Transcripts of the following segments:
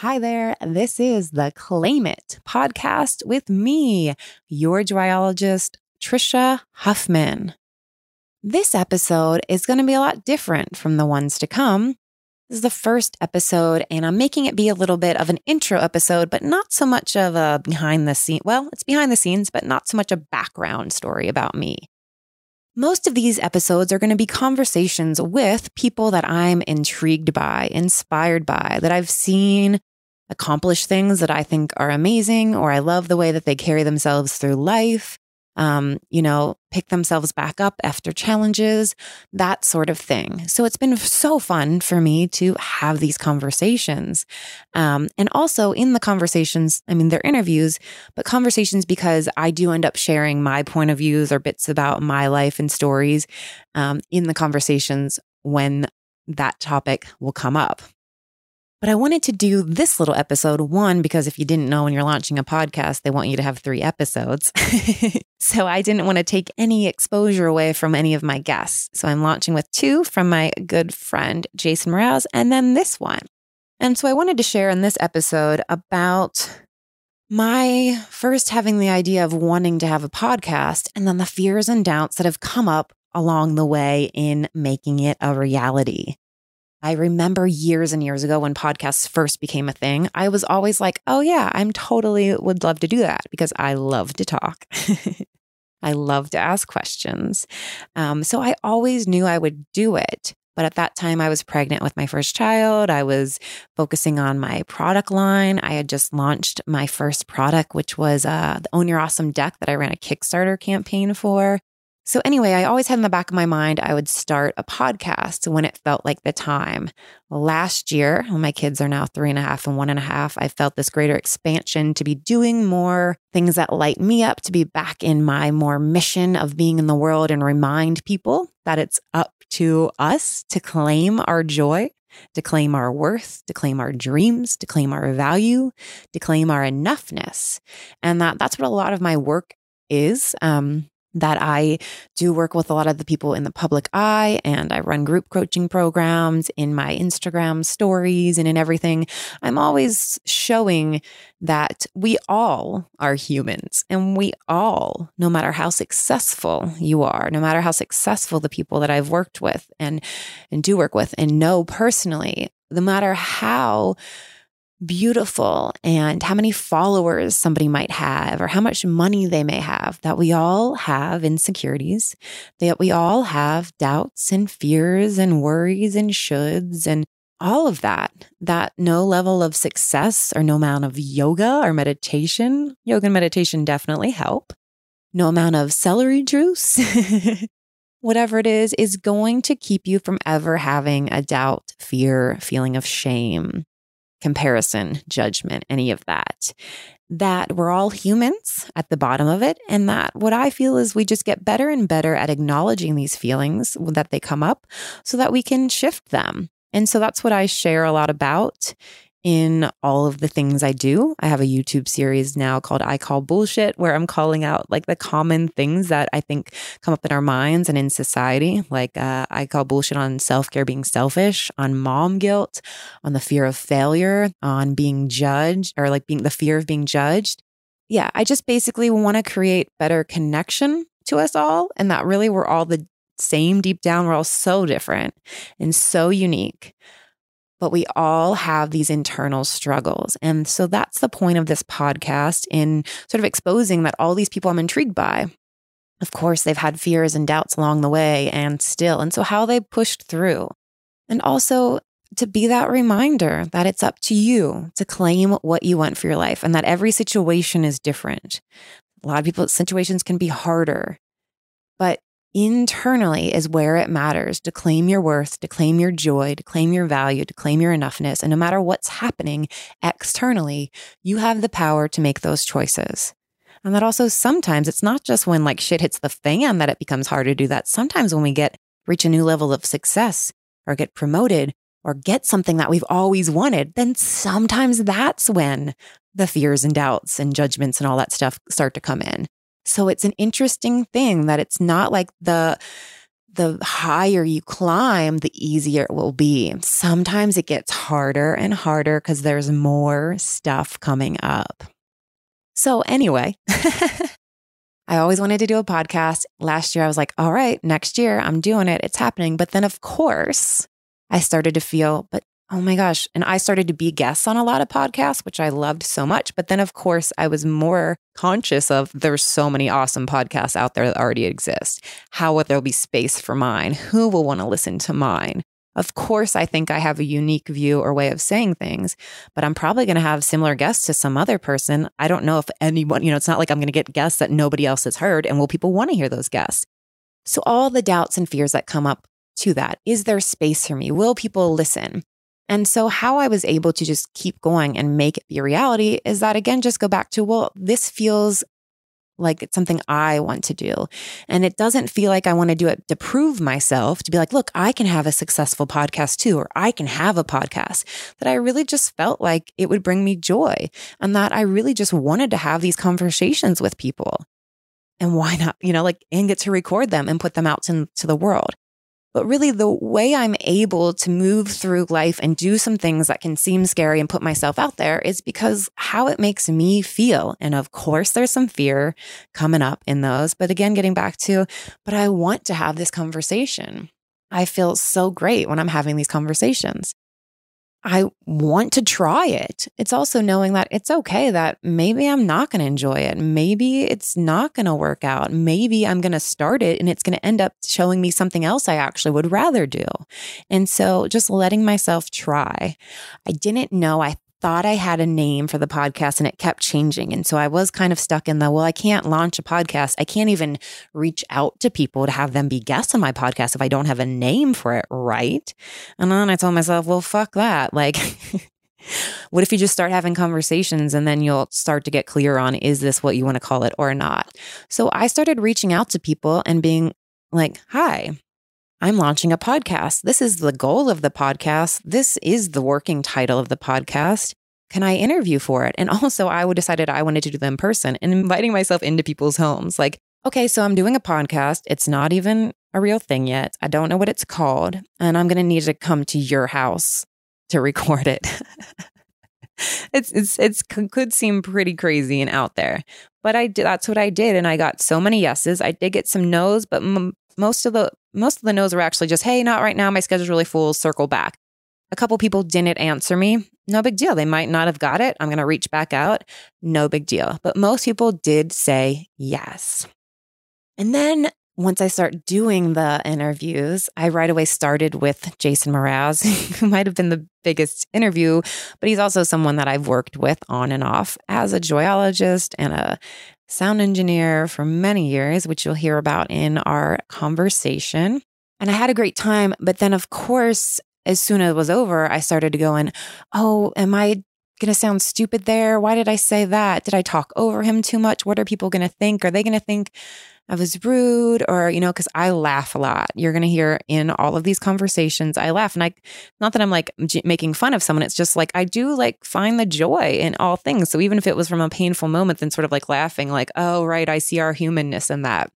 Hi there. This is the Claim It podcast with me, your joyologist, Trisha Huffman. This episode is going to be a lot different from the ones to come. This is the first episode, and I'm making it be a little bit of an intro episode, but not so much of a behind the scene. Well, it's behind the scenes, but not so much a background story about me. Most of these episodes are going to be conversations with people that I'm intrigued by, inspired by, that I've seen accomplish things that I think are amazing, or I love the way that they carry themselves through life, um, you know, pick themselves back up after challenges, that sort of thing. So it's been so fun for me to have these conversations. Um, and also in the conversations, I mean, they're interviews, but conversations because I do end up sharing my point of views or bits about my life and stories um, in the conversations when that topic will come up. But I wanted to do this little episode one because if you didn't know when you're launching a podcast, they want you to have three episodes. so I didn't want to take any exposure away from any of my guests. So I'm launching with two from my good friend, Jason Mraz, and then this one. And so I wanted to share in this episode about my first having the idea of wanting to have a podcast and then the fears and doubts that have come up along the way in making it a reality. I remember years and years ago when podcasts first became a thing, I was always like, oh, yeah, I'm totally would love to do that because I love to talk. I love to ask questions. Um, so I always knew I would do it. But at that time, I was pregnant with my first child. I was focusing on my product line. I had just launched my first product, which was uh, the Own Your Awesome deck that I ran a Kickstarter campaign for. So, anyway, I always had in the back of my mind I would start a podcast when it felt like the time. Last year, when my kids are now three and a half and one and a half, I felt this greater expansion to be doing more things that light me up, to be back in my more mission of being in the world and remind people that it's up to us to claim our joy to claim our worth, to claim our dreams, to claim our value, to claim our enoughness. And that that's what a lot of my work is. Um, that I do work with a lot of the people in the public eye and I run group coaching programs in my Instagram stories and in everything. I'm always showing that we all are humans and we all, no matter how successful you are, no matter how successful the people that I've worked with and, and do work with and know personally, no matter how beautiful and how many followers somebody might have or how much money they may have, that we all have insecurities, that we all have doubts and fears and worries and shoulds and all of that, that no level of success or no amount of yoga or meditation, yoga and meditation definitely help, no amount of celery juice, whatever it is, is going to keep you from ever having a doubt, fear, feeling of shame, comparison, judgment, any of that. That we're all humans at the bottom of it. And that what I feel is we just get better and better at acknowledging these feelings that they come up so that we can shift them. And so that's what I share a lot about in all of the things I do. I have a YouTube series now called I Call Bullshit, where I'm calling out like the common things that I think come up in our minds and in society. Like uh, I call bullshit on self care being selfish, on mom guilt, on the fear of failure, on being judged, or like being the fear of being judged. Yeah, I just basically want to create better connection to us all. And that really we're all the same deep down. We're all so different and so unique but we all have these internal struggles. And so that's the point of this podcast in sort of exposing that all these people I'm intrigued by. Of course, they've had fears and doubts along the way and still. And so how they pushed through. And also to be that reminder that it's up to you to claim what you want for your life and that every situation is different. A lot of people's situations can be harder, but internally is where it matters to claim your worth, to claim your joy, to claim your value, to claim your enoughness. And no matter what's happening externally, you have the power to make those choices. And that also sometimes it's not just when like shit hits the fan that it becomes hard to do that. Sometimes when we get reach a new level of success or get promoted or get something that we've always wanted, then sometimes that's when the fears and doubts and judgments and all that stuff start to come in. So it's an interesting thing that it's not like the the higher you climb, the easier it will be. Sometimes it gets harder and harder because there's more stuff coming up. So, anyway, I always wanted to do a podcast. Last year, I was like, all right, next year I'm doing it. It's happening. But then, of course, I started to feel, but oh my gosh. And I started to be guests on a lot of podcasts, which I loved so much. But then, of course, I was more conscious of there's so many awesome podcasts out there that already exist. How will there be space for mine? Who will want to listen to mine? Of course, I think I have a unique view or way of saying things, but I'm probably going to have similar guests to some other person. I don't know if anyone, you know, it's not like I'm going to get guests that nobody else has heard. And will people want to hear those guests? So, all the doubts and fears that come up to that is there space for me? Will people listen? And so, how I was able to just keep going and make it be a reality is that, again, just go back to, well, this feels like it's something I want to do. And it doesn't feel like I want to do it to prove myself, to be like, look, I can have a successful podcast too, or I can have a podcast. That I really just felt like it would bring me joy and that I really just wanted to have these conversations with people. And why not, you know, like, and get to record them and put them out into the world. But really, the way I'm able to move through life and do some things that can seem scary and put myself out there is because how it makes me feel. And of course, there's some fear coming up in those. But again, getting back to, but I want to have this conversation. I feel so great when I'm having these conversations. I want to try it. It's also knowing that it's okay that maybe I'm not going to enjoy it. Maybe it's not going to work out. Maybe I'm going to start it and it's going to end up showing me something else I actually would rather do. And so just letting myself try. I didn't know. I thought I had a name for the podcast and it kept changing. And so I was kind of stuck in the, well, I can't launch a podcast. I can't even reach out to people to have them be guests on my podcast if I don't have a name for it, right? And then I told myself, well, fuck that. Like, what if you just start having conversations and then you'll start to get clear on is this what you want to call it or not? So I started reaching out to people and being like, hi, I'm launching a podcast. This is the goal of the podcast. This is the working title of the podcast. Can I interview for it? And also, I would decided I wanted to do them in person and inviting myself into people's homes. Like, okay, so I'm doing a podcast. It's not even a real thing yet. I don't know what it's called. And I'm going to need to come to your house to record it. it's, it's, it's, could seem pretty crazy and out there, but I did, that's what I did. And I got so many yeses. I did get some no's, but m- most of the most of the no's were actually just, hey, not right now. My schedule's really full. Circle back. A couple people didn't answer me. No big deal. They might not have got it. I'm going to reach back out. No big deal. But most people did say yes. And then once I start doing the interviews, I right away started with Jason Mraz, who might have been the biggest interview, but he's also someone that I've worked with on and off as a joyologist and a sound engineer for many years, which you'll hear about in our conversation. And I had a great time. But then, of course, as soon as it was over, I started going, Oh, am I going to sound stupid there? Why did I say that? Did I talk over him too much? What are people going to think? Are they going to think I was rude or, you know, because I laugh a lot. You're going to hear in all of these conversations, I laugh. And I, not that I'm like j- making fun of someone, it's just like I do like find the joy in all things. So even if it was from a painful moment, then sort of like laughing, like, oh, right, I see our humanness in that.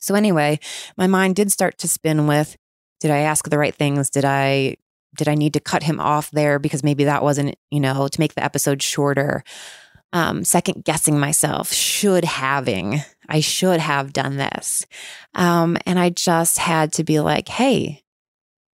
So anyway, my mind did start to spin with, did I ask the right things? Did I did I need to cut him off there because maybe that wasn't, you know, to make the episode shorter? Um, second guessing myself, should having I should have done this. Um, and I just had to be like, hey,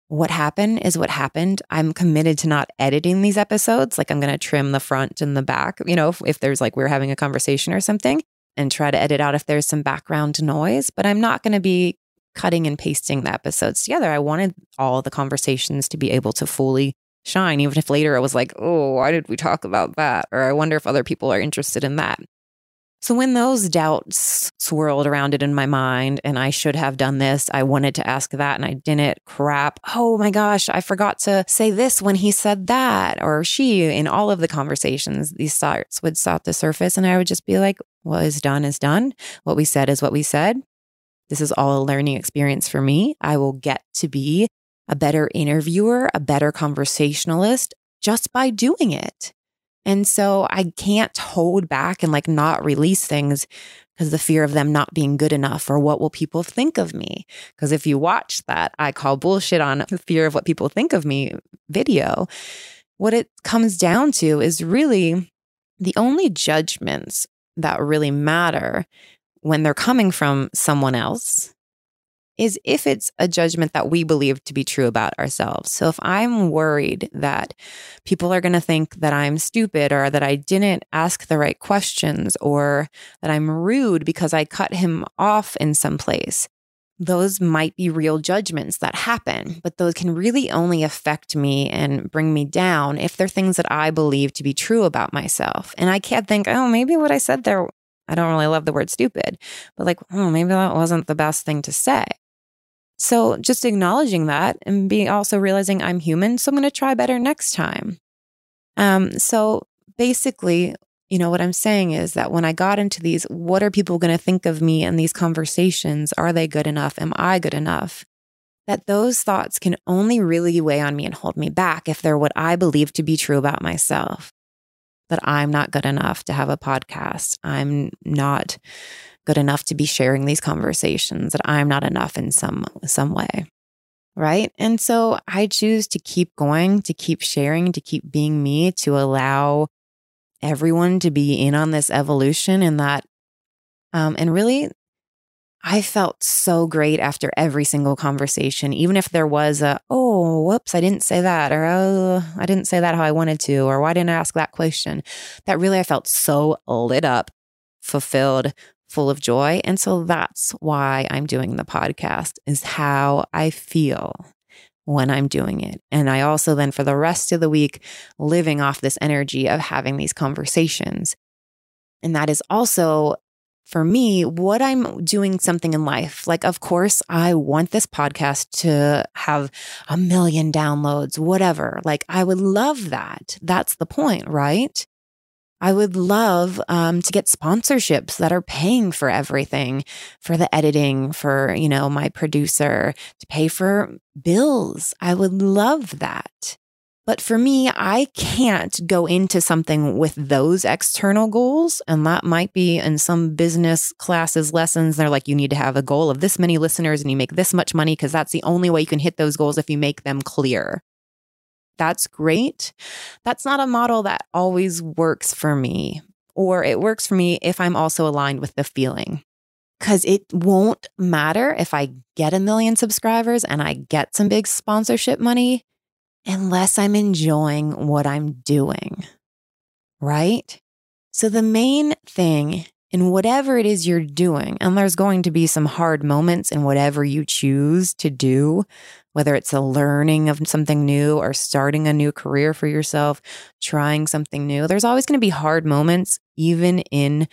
what happened is what happened. I'm committed to not editing these episodes. Like I'm going to trim the front and the back, you know, if, if there's like we're having a conversation or something and try to edit out if there's some background noise, but I'm not going to be cutting and pasting the episodes together. I wanted all the conversations to be able to fully shine, even if later it was like, oh, why did we talk about that? Or I wonder if other people are interested in that. So when those doubts swirled around it in my mind and I should have done this, I wanted to ask that and I didn't. Crap. Oh my gosh, I forgot to say this when he said that or she in all of the conversations, these thoughts would start to surface and I would just be like, what is done is done. What we said is what we said. This is all a learning experience for me. I will get to be a better interviewer, a better conversationalist just by doing it. And so I can't hold back and like not release things because the fear of them not being good enough or what will people think of me. Because if you watch that, I call bullshit on the fear of what people think of me video, what it comes down to is really the only judgments that really matter when they're coming from someone else is if it's a judgment that we believe to be true about ourselves. So if I'm worried that people are going to think that I'm stupid or that I didn't ask the right questions or that I'm rude because I cut him off in some place, those might be real judgments that happen, but those can really only affect me and bring me down if they're things that I believe to be true about myself. And I can't think, oh, maybe what I said there, I don't really love the word stupid, but like, oh, maybe that wasn't the best thing to say. So just acknowledging that and being also realizing I'm human. So I'm going to try better next time. Um, so basically, you know, what I'm saying is that when I got into these, what are people going to think of me in these conversations? Are they good enough? Am I good enough? That those thoughts can only really weigh on me and hold me back if they're what I believe to be true about myself. That I'm not good enough to have a podcast. I'm not good enough to be sharing these conversations, that I'm not enough in some some way. Right? And so I choose to keep going, to keep sharing, to keep being me, to allow everyone to be in on this evolution and that um and really I felt so great after every single conversation, even if there was a, oh, whoops, I didn't say that, or oh, I didn't say that how I wanted to, or why didn't I ask that question? That really I felt so lit up, fulfilled, full of joy. And so that's why I'm doing the podcast is how I feel when I'm doing it. And I also then for the rest of the week living off this energy of having these conversations. And that is also for me what I'm doing something in life. Like of course I want this podcast to have a million downloads, whatever. Like I would love that. That's the point, right? I would love um, to get sponsorships that are paying for everything, for the editing, for, you know, my producer, to pay for bills. I would love that. But for me, I can't go into something with those external goals. And that might be in some business classes, lessons. They're like, you need to have a goal of this many listeners and you make this much money because that's the only way you can hit those goals if you make them clear that's great. That's not a model that always works for me, or it works for me if I'm also aligned with the feeling. Because it won't matter if I get a million subscribers and I get some big sponsorship money unless I'm enjoying what I'm doing. Right? So, the main thing in whatever it is you're doing, and there's going to be some hard moments in whatever you choose to do, whether it's a learning of something new or starting a new career for yourself, trying something new, there's always going to be hard moments, even in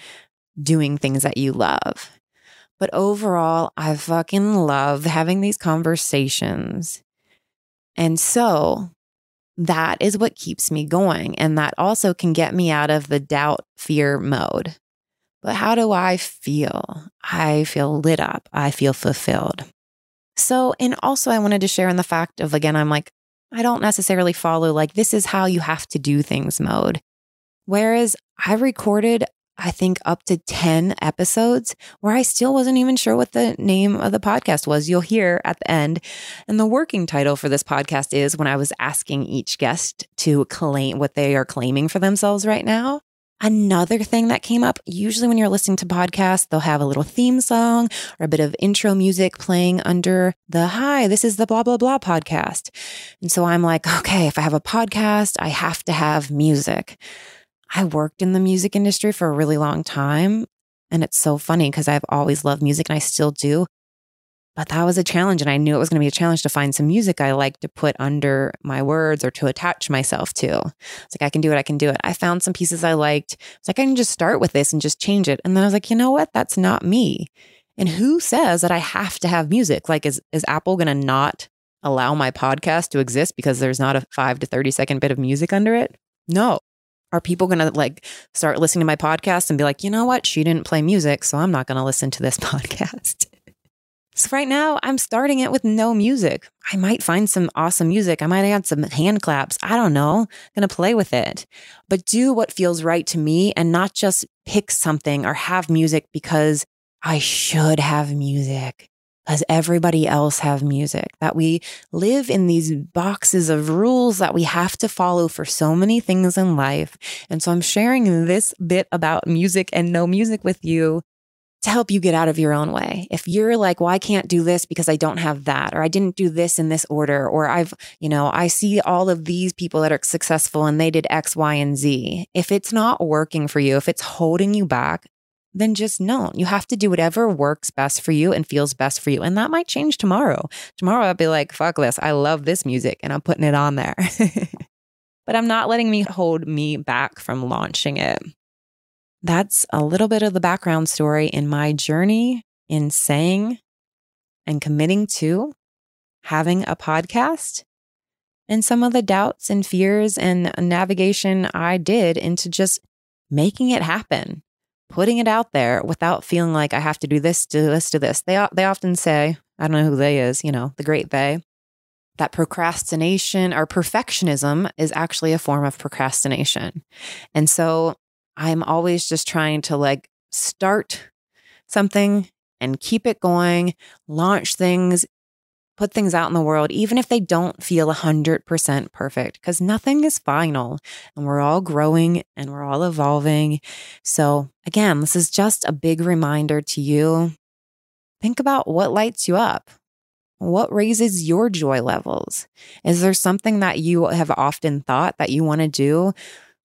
doing things that you love. But overall, I fucking love having these conversations. And so that is what keeps me going. And that also can get me out of the doubt fear mode. But how do I feel? I feel lit up. I feel fulfilled. So, and also I wanted to share in the fact of again, I'm like, I don't necessarily follow like this is how you have to do things mode. Whereas I recorded, I think up to 10 episodes where I still wasn't even sure what the name of the podcast was. You'll hear at the end. And the working title for this podcast is when I was asking each guest to claim what they are claiming for themselves right now. Another thing that came up, usually when you're listening to podcasts, they'll have a little theme song or a bit of intro music playing under the hi, this is the blah, blah, blah podcast. And so I'm like, okay, if I have a podcast, I have to have music. I worked in the music industry for a really long time. And it's so funny because I've always loved music and I still do. But that was a challenge. And I knew it was going to be a challenge to find some music I like to put under my words or to attach myself to. It's like, I can do it. I can do it. I found some pieces I liked. It's like, I can just start with this and just change it. And then I was like, you know what? That's not me. And who says that I have to have music? Like, is, is Apple going to not allow my podcast to exist because there's not a five to 30 second bit of music under it? No. Are people going to like start listening to my podcast and be like, you know what? She didn't play music, so I'm not going to listen to this podcast. So right now, I'm starting it with no music. I might find some awesome music. I might add some hand claps. I don't know. I'm going to play with it. But do what feels right to me and not just pick something or have music because I should have music as everybody else have music, that we live in these boxes of rules that we have to follow for so many things in life. And so I'm sharing this bit about music and no music with you to help you get out of your own way. If you're like, well, I can't do this because I don't have that, or I didn't do this in this order, or I've, you know, I see all of these people that are successful and they did X, Y, and Z. If it's not working for you, if it's holding you back, then just know you have to do whatever works best for you and feels best for you. And that might change tomorrow. Tomorrow I'll be like, fuck this. I love this music and I'm putting it on there. but I'm not letting me hold me back from launching it. That's a little bit of the background story in my journey in saying and committing to having a podcast and some of the doubts and fears and navigation I did into just making it happen putting it out there without feeling like I have to do this, do this, do this. They, they often say, I don't know who they is, you know, the great they, that procrastination or perfectionism is actually a form of procrastination. And so I'm always just trying to like start something and keep it going, launch things, put things out in the world, even if they don't feel 100% perfect, because nothing is final and we're all growing and we're all evolving. So, again, this is just a big reminder to you. Think about what lights you up. What raises your joy levels? Is there something that you have often thought that you want to do?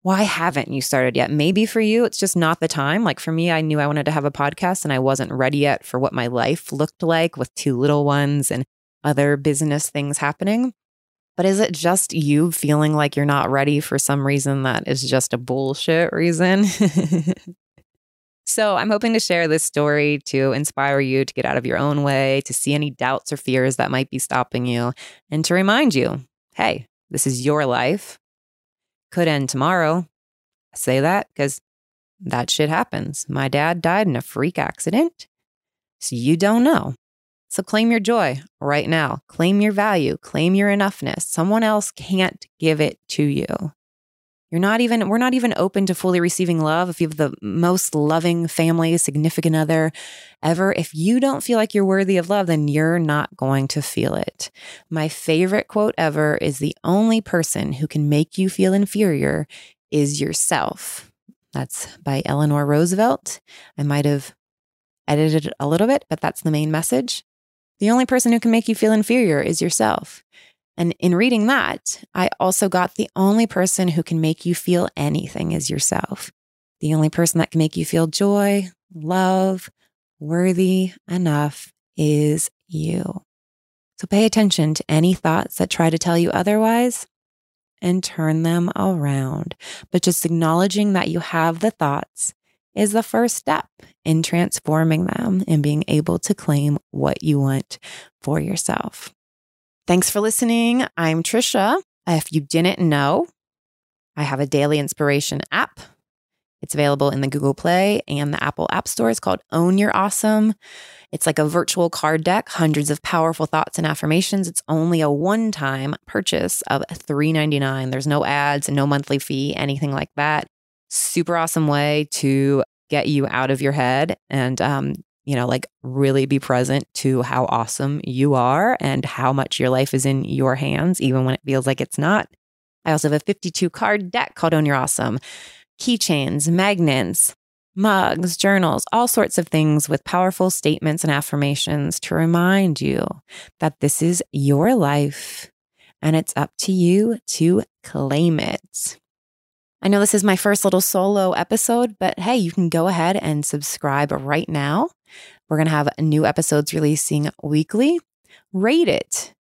Why haven't you started yet? Maybe for you, it's just not the time. Like for me, I knew I wanted to have a podcast and I wasn't ready yet for what my life looked like with two little ones and other business things happening. But is it just you feeling like you're not ready for some reason that is just a bullshit reason? so, I'm hoping to share this story to inspire you to get out of your own way, to see any doubts or fears that might be stopping you, and to remind you hey, this is your life. Could end tomorrow. I say that because that shit happens. My dad died in a freak accident. So, you don't know. So claim your joy right now. Claim your value. Claim your enoughness. Someone else can't give it to you. You're not even, we're not even open to fully receiving love. If you have the most loving family, significant other ever, if you don't feel like you're worthy of love, then you're not going to feel it. My favorite quote ever is the only person who can make you feel inferior is yourself. That's by Eleanor Roosevelt. I might have edited it a little bit, but that's the main message. The only person who can make you feel inferior is yourself. And in reading that, I also got the only person who can make you feel anything is yourself. The only person that can make you feel joy, love, worthy enough is you. So pay attention to any thoughts that try to tell you otherwise and turn them around. But just acknowledging that you have the thoughts is the first step in transforming them and being able to claim what you want for yourself. Thanks for listening. I'm Trisha. If you didn't know, I have a daily inspiration app. It's available in the Google Play and the Apple App Store. It's called Own Your Awesome. It's like a virtual card deck, hundreds of powerful thoughts and affirmations. It's only a one-time purchase of $3.99. There's no ads no monthly fee, anything like that super awesome way to get you out of your head and um, you know, like really be present to how awesome you are and how much your life is in your hands, even when it feels like it's not. I also have a 52 card deck called Own Your Awesome. Keychains, magnets, mugs, journals, all sorts of things with powerful statements and affirmations to remind you that this is your life and it's up to you to claim it. I know this is my first little solo episode, but hey, you can go ahead and subscribe right now. We're going to have new episodes releasing weekly. Rate it.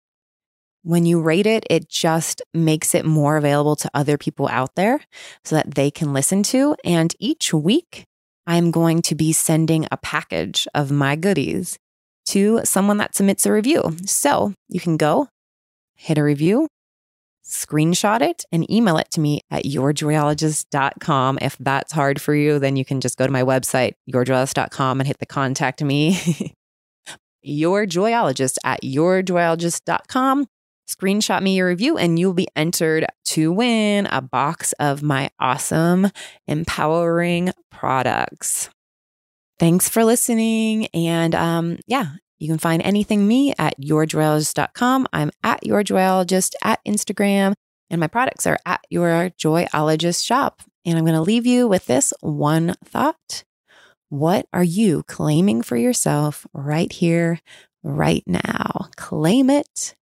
When you rate it, it just makes it more available to other people out there so that they can listen to. And each week, I'm going to be sending a package of my goodies to someone that submits a review. So you can go hit a review, screenshot it and email it to me at yourjoyologist.com. If that's hard for you, then you can just go to my website, yourjoyologist.com, and hit the contact me. yourjoyologist at yourjoyologist.com. Screenshot me your review and you'll be entered to win a box of my awesome, empowering products. Thanks for listening. And um, yeah, you can find anything me at yourjoyologist.com. I'm at yourjoyologist at Instagram, and my products are at your joyologist shop. And I'm going to leave you with this one thought. What are you claiming for yourself right here, right now? Claim it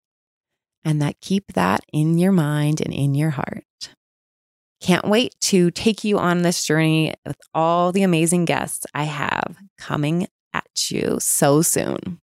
and that keep that in your mind and in your heart. Can't wait to take you on this journey with all the amazing guests I have coming at you so soon.